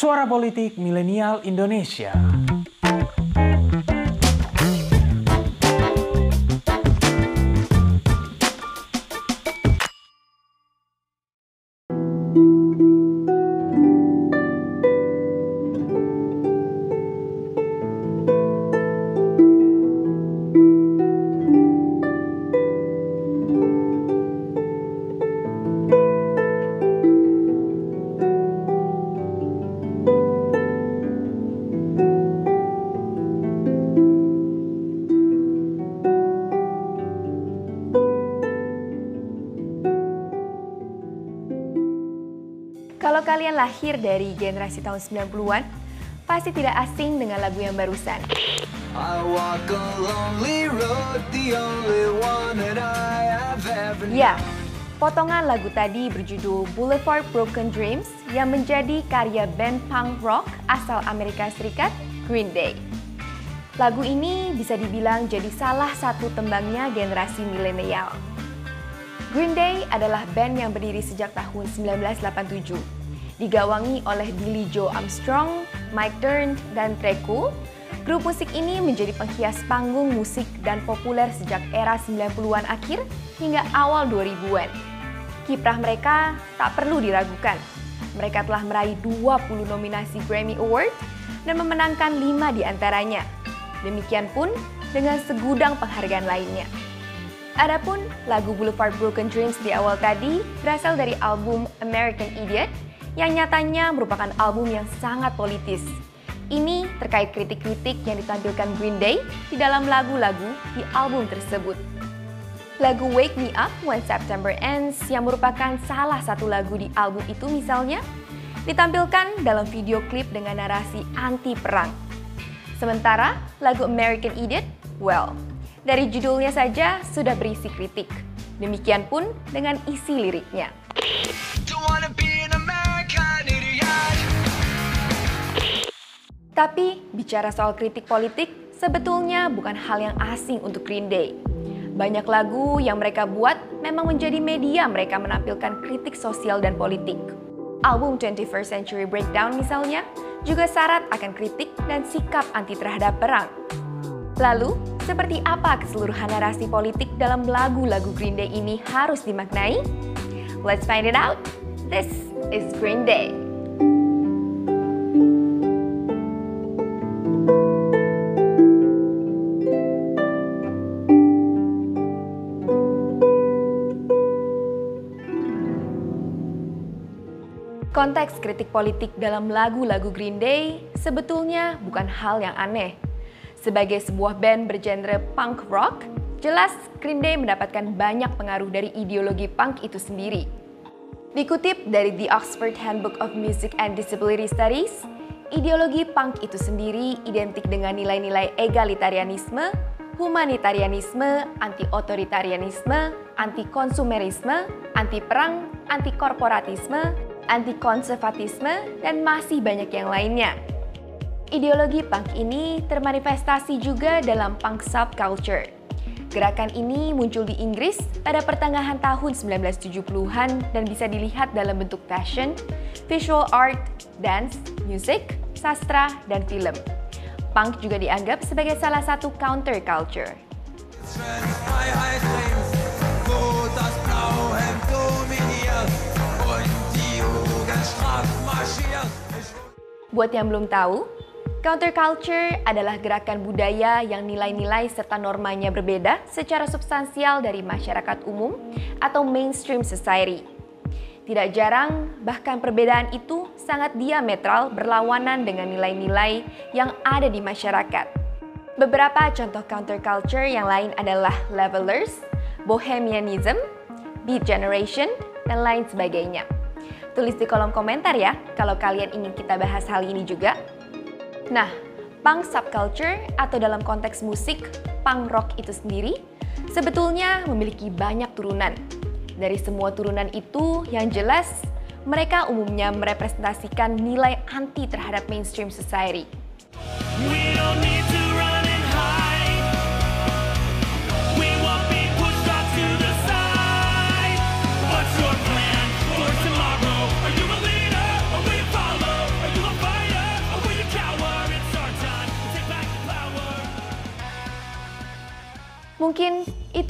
Suara Politik Milenial Indonesia. Kalian lahir dari generasi tahun 90-an, pasti tidak asing dengan lagu yang barusan. Ya, potongan lagu tadi berjudul Boulevard Broken Dreams yang menjadi karya band punk rock asal Amerika Serikat, Green Day. Lagu ini bisa dibilang jadi salah satu tembangnya generasi milenial. Green Day adalah band yang berdiri sejak tahun 1987. Digawangi oleh Billy Joe Armstrong, Mike Dirnt, dan Treco, grup musik ini menjadi penghias panggung musik dan populer sejak era 90-an akhir hingga awal 2000-an. Kiprah mereka tak perlu diragukan. Mereka telah meraih 20 nominasi Grammy Award dan memenangkan 5 di antaranya. Demikian pun dengan segudang penghargaan lainnya. Adapun lagu Boulevard Broken Dreams di awal tadi berasal dari album American Idiot yang nyatanya merupakan album yang sangat politis. Ini terkait kritik-kritik yang ditampilkan Green Day di dalam lagu-lagu di album tersebut. Lagu Wake Me Up When September Ends yang merupakan salah satu lagu di album itu misalnya, ditampilkan dalam video klip dengan narasi anti-perang. Sementara lagu American Idiot, well, dari judulnya saja sudah berisi kritik. Demikian pun dengan isi liriknya. Tapi bicara soal kritik politik, sebetulnya bukan hal yang asing untuk Green Day. Banyak lagu yang mereka buat memang menjadi media mereka menampilkan kritik sosial dan politik. Album 21st Century Breakdown misalnya juga syarat akan kritik dan sikap anti terhadap perang. Lalu, seperti apa keseluruhan narasi politik dalam lagu-lagu Green Day ini harus dimaknai? Let's find it out. This is Green Day. Konteks kritik politik dalam lagu-lagu Green Day sebetulnya bukan hal yang aneh. Sebagai sebuah band bergenre punk rock, jelas Green Day mendapatkan banyak pengaruh dari ideologi punk itu sendiri. Dikutip dari The Oxford Handbook of Music and Disability Studies, ideologi punk itu sendiri identik dengan nilai-nilai egalitarianisme, humanitarianisme, anti-otoritarianisme, anti-konsumerisme, anti-perang, anti-korporatisme, anti-konservatisme, dan masih banyak yang lainnya. Ideologi punk ini termanifestasi juga dalam punk subculture. Gerakan ini muncul di Inggris pada pertengahan tahun 1970-an dan bisa dilihat dalam bentuk fashion, visual art, dance, music, sastra, dan film. Punk juga dianggap sebagai salah satu counterculture. Freiheit Buat yang belum tahu, counterculture adalah gerakan budaya yang nilai-nilai serta normanya berbeda secara substansial dari masyarakat umum atau mainstream society. Tidak jarang, bahkan perbedaan itu sangat diametral berlawanan dengan nilai-nilai yang ada di masyarakat. Beberapa contoh counterculture yang lain adalah levelers, bohemianism, beat generation, dan lain sebagainya. Tulis di kolom komentar ya kalau kalian ingin kita bahas hal ini juga. Nah, punk subculture atau dalam konteks musik, punk rock itu sendiri sebetulnya memiliki banyak turunan. Dari semua turunan itu, yang jelas mereka umumnya merepresentasikan nilai anti terhadap mainstream society. We don't need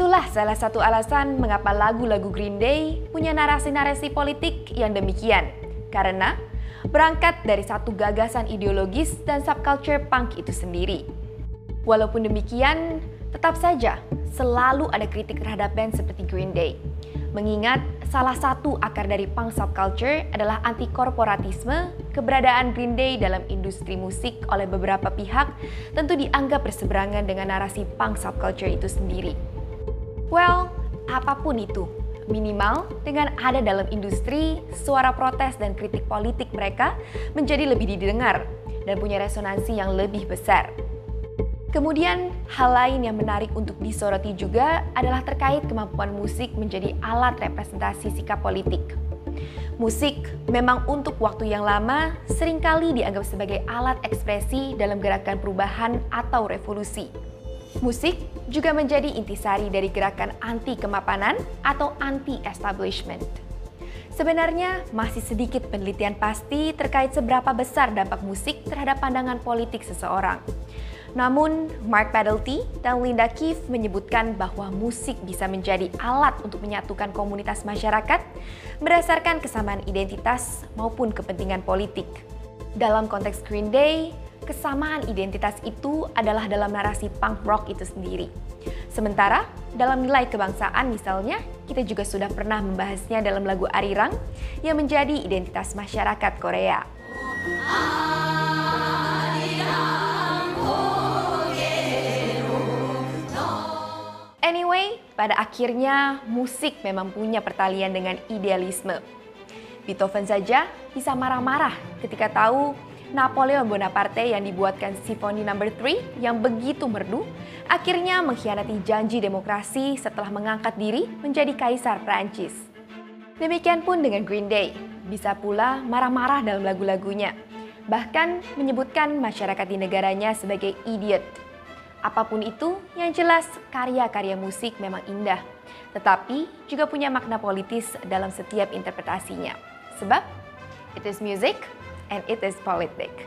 itulah salah satu alasan mengapa lagu-lagu Green Day punya narasi-narasi politik yang demikian. Karena berangkat dari satu gagasan ideologis dan subculture punk itu sendiri. Walaupun demikian, tetap saja selalu ada kritik terhadap band seperti Green Day. Mengingat salah satu akar dari punk subculture adalah anti-korporatisme, keberadaan Green Day dalam industri musik oleh beberapa pihak tentu dianggap berseberangan dengan narasi punk subculture itu sendiri. Well, apa pun itu, minimal dengan ada dalam industri, suara protes dan kritik politik mereka menjadi lebih didengar dan punya resonansi yang lebih besar. Kemudian, hal lain yang menarik untuk disoroti juga adalah terkait kemampuan musik menjadi alat representasi sikap politik. Musik memang untuk waktu yang lama sering kali dianggap sebagai alat ekspresi dalam gerakan perubahan atau revolusi. Musik juga menjadi intisari dari gerakan anti kemapanan atau anti-establishment. Sebenarnya masih sedikit penelitian pasti terkait seberapa besar dampak musik terhadap pandangan politik seseorang. Namun, Mark Paddlety dan Linda Keefe menyebutkan bahwa musik bisa menjadi alat untuk menyatukan komunitas masyarakat berdasarkan kesamaan identitas maupun kepentingan politik. Dalam konteks Green Day, kesamaan identitas itu adalah dalam narasi punk rock itu sendiri. Sementara dalam nilai kebangsaan misalnya, kita juga sudah pernah membahasnya dalam lagu Arirang yang menjadi identitas masyarakat Korea. Anyway, pada akhirnya musik memang punya pertalian dengan idealisme. Beethoven saja bisa marah-marah ketika tahu Napoleon Bonaparte yang dibuatkan Simfoni No. 3 yang begitu merdu akhirnya mengkhianati janji demokrasi setelah mengangkat diri menjadi kaisar Prancis. Demikian pun dengan Green Day, bisa pula marah-marah dalam lagu-lagunya, bahkan menyebutkan masyarakat di negaranya sebagai idiot. Apa pun itu, yang jelas karya-karya musik memang indah, tetapi juga punya makna politis dalam setiap interpretasinya. Sebab, it is music and it is politic.